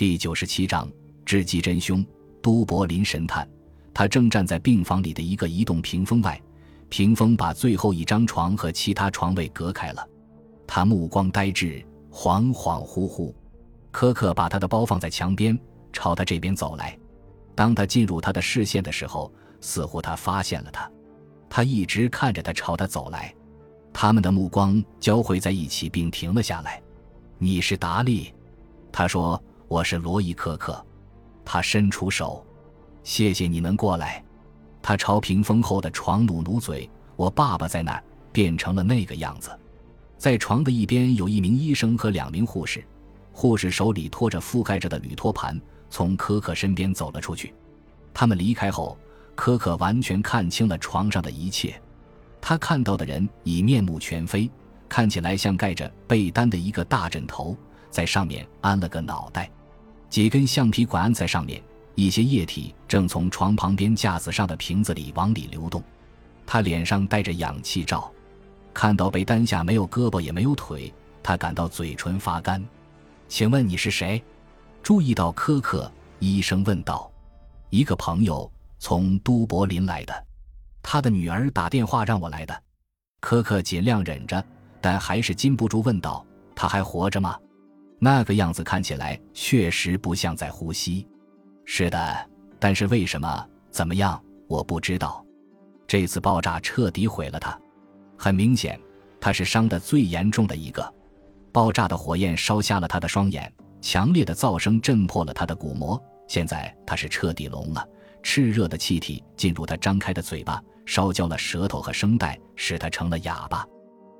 第九十七章智击真凶。都柏林神探，他正站在病房里的一个移动屏风外，屏风把最后一张床和其他床位隔开了。他目光呆滞，恍恍惚惚。科克把他的包放在墙边，朝他这边走来。当他进入他的视线的时候，似乎他发现了他。他一直看着他朝他走来，他们的目光交汇在一起，并停了下来。你是达利，他说。我是罗伊·科克，他伸出手，谢谢你能过来。他朝屏风后的床努努嘴。我爸爸在那儿，变成了那个样子。在床的一边有一名医生和两名护士，护士手里托着覆盖着的铝托盘，从科克身边走了出去。他们离开后，科克完全看清了床上的一切。他看到的人已面目全非，看起来像盖着被单的一个大枕头，在上面安了个脑袋。几根橡皮管安在上面，一些液体正从床旁边架子上的瓶子里往里流动。他脸上戴着氧气罩，看到被单下没有胳膊也没有腿，他感到嘴唇发干。请问你是谁？注意到科克，医生问道。一个朋友从都柏林来的，他的女儿打电话让我来的。科克尽量忍着，但还是禁不住问道：“他还活着吗？”那个样子看起来确实不像在呼吸。是的，但是为什么？怎么样？我不知道。这次爆炸彻底毁了他。很明显，他是伤得最严重的一个。爆炸的火焰烧瞎了他的双眼，强烈的噪声震破了他的鼓膜。现在他是彻底聋了。炽热的气体进入他张开的嘴巴，烧焦了舌头和声带，使他成了哑巴。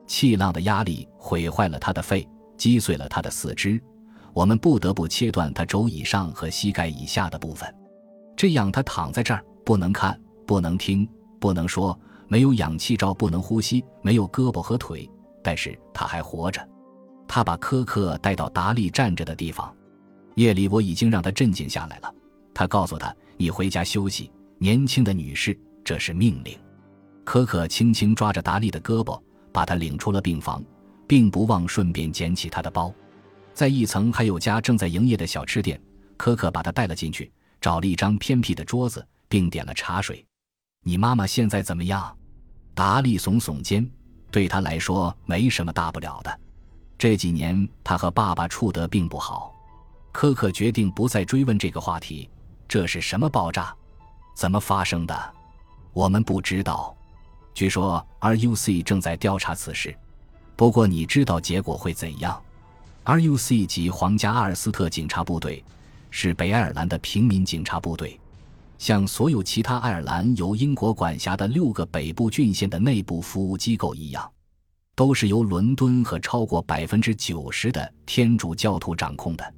气浪的压力毁坏了他的肺。击碎了他的四肢，我们不得不切断他肘以上和膝盖以下的部分，这样他躺在这儿，不能看，不能听，不能说，没有氧气罩，不能呼吸，没有胳膊和腿，但是他还活着。他把科克带到达利站着的地方。夜里我已经让他镇静下来了。他告诉他：“你回家休息，年轻的女士，这是命令。”科克轻轻抓着达利的胳膊，把他领出了病房。并不忘顺便捡起他的包，在一层还有家正在营业的小吃店，科克把他带了进去，找了一张偏僻的桌子，并点了茶水。你妈妈现在怎么样？达利耸耸肩，对他来说没什么大不了的。这几年他和爸爸处得并不好。科克决定不再追问这个话题。这是什么爆炸？怎么发生的？我们不知道。据说 RUC 正在调查此事。不过你知道结果会怎样？RUC 及皇家阿尔斯特警察部队是北爱尔兰的平民警察部队，像所有其他爱尔兰由英国管辖的六个北部郡县的内部服务机构一样，都是由伦敦和超过百分之九十的天主教徒掌控的。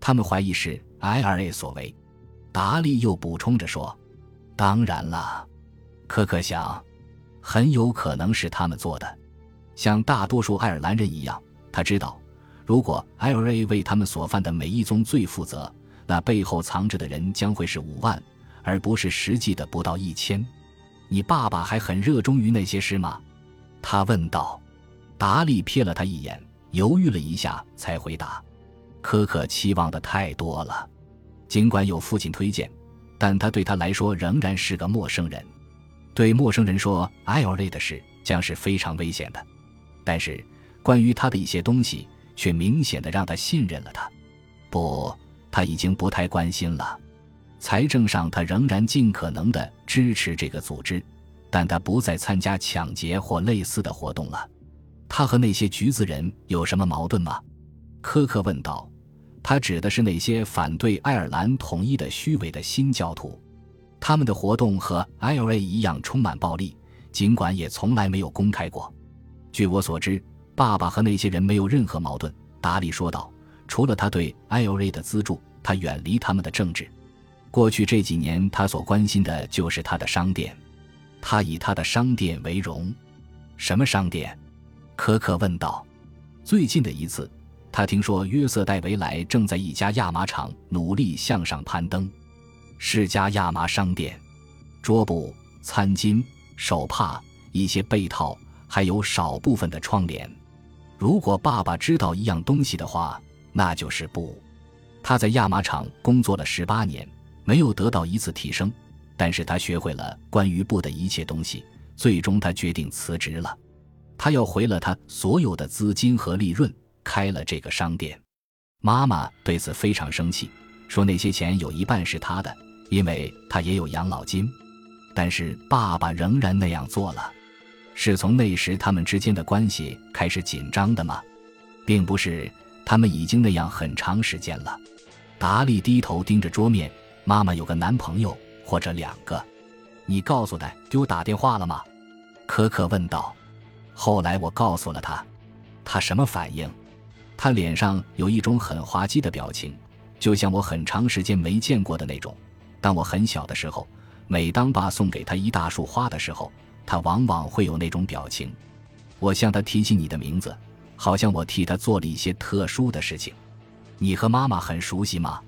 他们怀疑是 IRA 所为。达利又补充着说：“当然了，可可想，很有可能是他们做的。”像大多数爱尔兰人一样，他知道，如果 IRA 为他们所犯的每一宗罪负责，那背后藏着的人将会是五万，而不是实际的不到一千。你爸爸还很热衷于那些事吗？他问道。达利瞥了他一眼，犹豫了一下，才回答：“可可期望的太多了，尽管有父亲推荐，但他对他来说仍然是个陌生人。对陌生人说 IRA 的事，将是非常危险的。”但是，关于他的一些东西却明显的让他信任了他。不，他已经不太关心了。财政上，他仍然尽可能的支持这个组织，但他不再参加抢劫或类似的活动了。他和那些橘子人有什么矛盾吗？科克问道。他指的是那些反对爱尔兰统一的虚伪的新教徒。他们的活动和 IRA 一样充满暴力，尽管也从来没有公开过。据我所知，爸爸和那些人没有任何矛盾。”达里说道，“除了他对 IRA 的资助，他远离他们的政治。过去这几年，他所关心的就是他的商店。他以他的商店为荣。什么商店？”可可问道。“最近的一次，他听说约瑟戴维莱正在一家亚麻厂努力向上攀登，是家亚麻商店，桌布、餐巾、手帕、一些被套。”还有少部分的窗帘。如果爸爸知道一样东西的话，那就是布。他在亚麻厂工作了十八年，没有得到一次提升，但是他学会了关于布的一切东西。最终，他决定辞职了。他要回了他所有的资金和利润，开了这个商店。妈妈对此非常生气，说那些钱有一半是他的，因为他也有养老金。但是爸爸仍然那样做了。是从那时他们之间的关系开始紧张的吗？并不是，他们已经那样很长时间了。达利低头盯着桌面，妈妈有个男朋友或者两个。你告诉他给我打电话了吗？可可问道。后来我告诉了他，他什么反应？他脸上有一种很滑稽的表情，就像我很长时间没见过的那种。当我很小的时候，每当爸送给他一大束花的时候。他往往会有那种表情。我向他提起你的名字，好像我替他做了一些特殊的事情。你和妈妈很熟悉吗？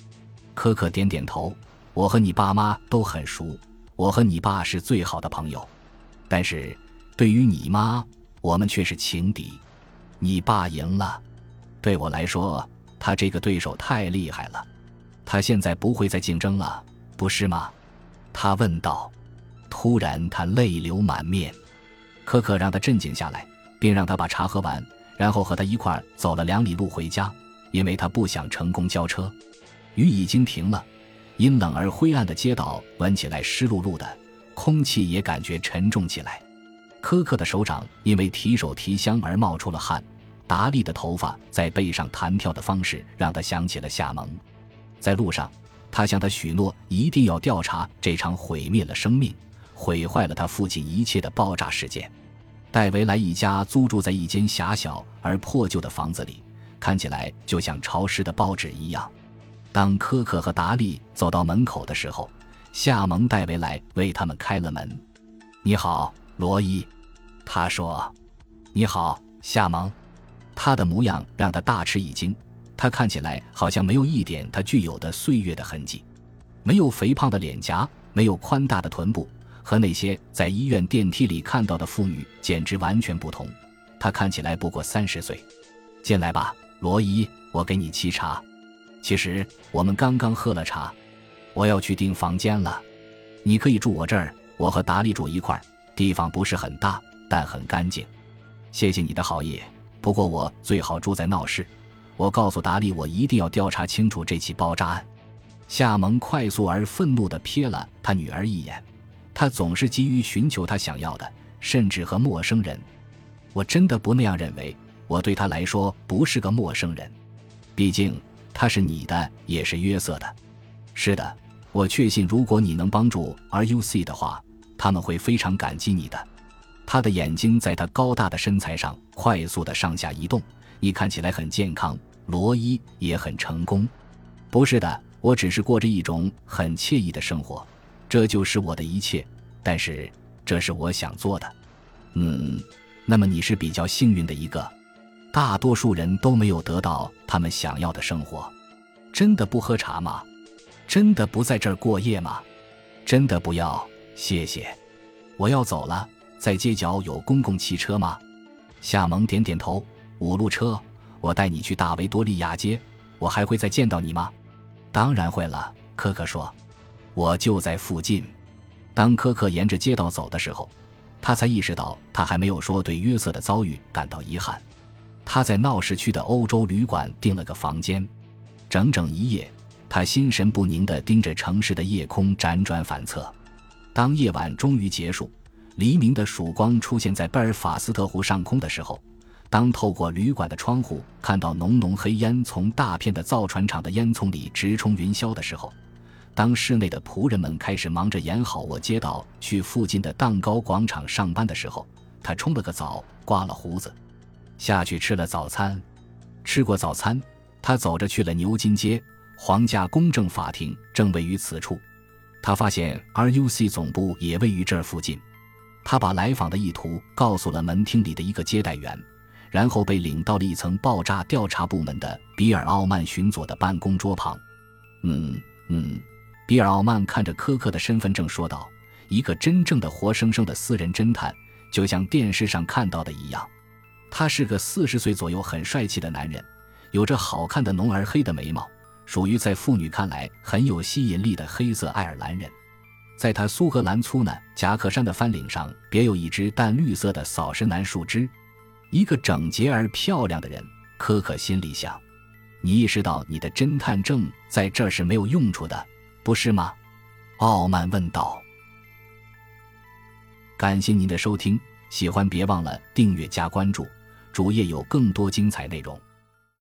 可可点点头。我和你爸妈都很熟，我和你爸是最好的朋友。但是，对于你妈，我们却是情敌。你爸赢了，对我来说，他这个对手太厉害了。他现在不会再竞争了，不是吗？他问道。突然，他泪流满面。可可让他镇静下来，并让他把茶喝完，然后和他一块儿走了两里路回家，因为他不想乘公交车。雨已经停了，阴冷而灰暗的街道闻起来湿漉漉的，空气也感觉沉重起来。柯克的手掌因为提手提箱而冒出了汗，达利的头发在背上弹跳的方式让他想起了夏蒙。在路上，他向他许诺一定要调查这场毁灭了生命。毁坏了他父亲一切的爆炸事件。戴维莱一家租住在一间狭小而破旧的房子里，看起来就像潮湿的报纸一样。当科克和达利走到门口的时候，夏蒙·戴维莱为他们开了门。“你好，罗伊。”他说。“你好，夏蒙。”他的模样让他大吃一惊。他看起来好像没有一点他具有的岁月的痕迹，没有肥胖的脸颊，没有宽大的臀部。和那些在医院电梯里看到的妇女简直完全不同。她看起来不过三十岁。进来吧，罗伊，我给你沏茶。其实我们刚刚喝了茶。我要去订房间了。你可以住我这儿，我和达利住一块儿，地方不是很大，但很干净。谢谢你的好意。不过我最好住在闹市。我告诉达利，我一定要调查清楚这起爆炸案。夏蒙快速而愤怒地瞥了他女儿一眼。他总是急于寻求他想要的，甚至和陌生人。我真的不那样认为。我对他来说不是个陌生人，毕竟他是你的，也是约瑟的。是的，我确信，如果你能帮助 RUC 的话，他们会非常感激你的。他的眼睛在他高大的身材上快速的上下移动。你看起来很健康，罗伊也很成功。不是的，我只是过着一种很惬意的生活。这就是我的一切，但是这是我想做的。嗯，那么你是比较幸运的一个。大多数人都没有得到他们想要的生活。真的不喝茶吗？真的不在这儿过夜吗？真的不要，谢谢。我要走了。在街角有公共汽车吗？夏蒙点点头。五路车，我带你去大维多利亚街。我还会再见到你吗？当然会了，可可说。我就在附近。当科克沿着街道走的时候，他才意识到他还没有说对约瑟的遭遇感到遗憾。他在闹市区的欧洲旅馆订了个房间，整整一夜，他心神不宁地盯着城市的夜空辗转反侧。当夜晚终于结束，黎明的曙光出现在贝尔法斯特湖上空的时候，当透过旅馆的窗户看到浓浓黑烟从大片的造船厂的烟囱里直冲云霄的时候。当室内的仆人们开始忙着演好我街道去附近的蛋糕广场上班的时候，他冲了个澡，刮了胡子，下去吃了早餐。吃过早餐，他走着去了牛津街，皇家公证法庭正位于此处。他发现 RUC 总部也位于这儿附近。他把来访的意图告诉了门厅里的一个接待员，然后被领到了一层爆炸调查部门的比尔奥曼巡佐的办公桌旁。嗯嗯。比尔奥曼看着柯克的身份证说道：“一个真正的活生生的私人侦探，就像电视上看到的一样。他是个四十岁左右、很帅气的男人，有着好看的浓而黑的眉毛，属于在妇女看来很有吸引力的黑色爱尔兰人。在他苏格兰粗呢夹克衫的翻领上别有一只淡绿色的扫石楠树枝。一个整洁而漂亮的人，可可心里想：“你意识到你的侦探证在这儿是没有用处的，不是吗？”傲慢问道。感谢您的收听，喜欢别忘了订阅加关注，主页有更多精彩内容。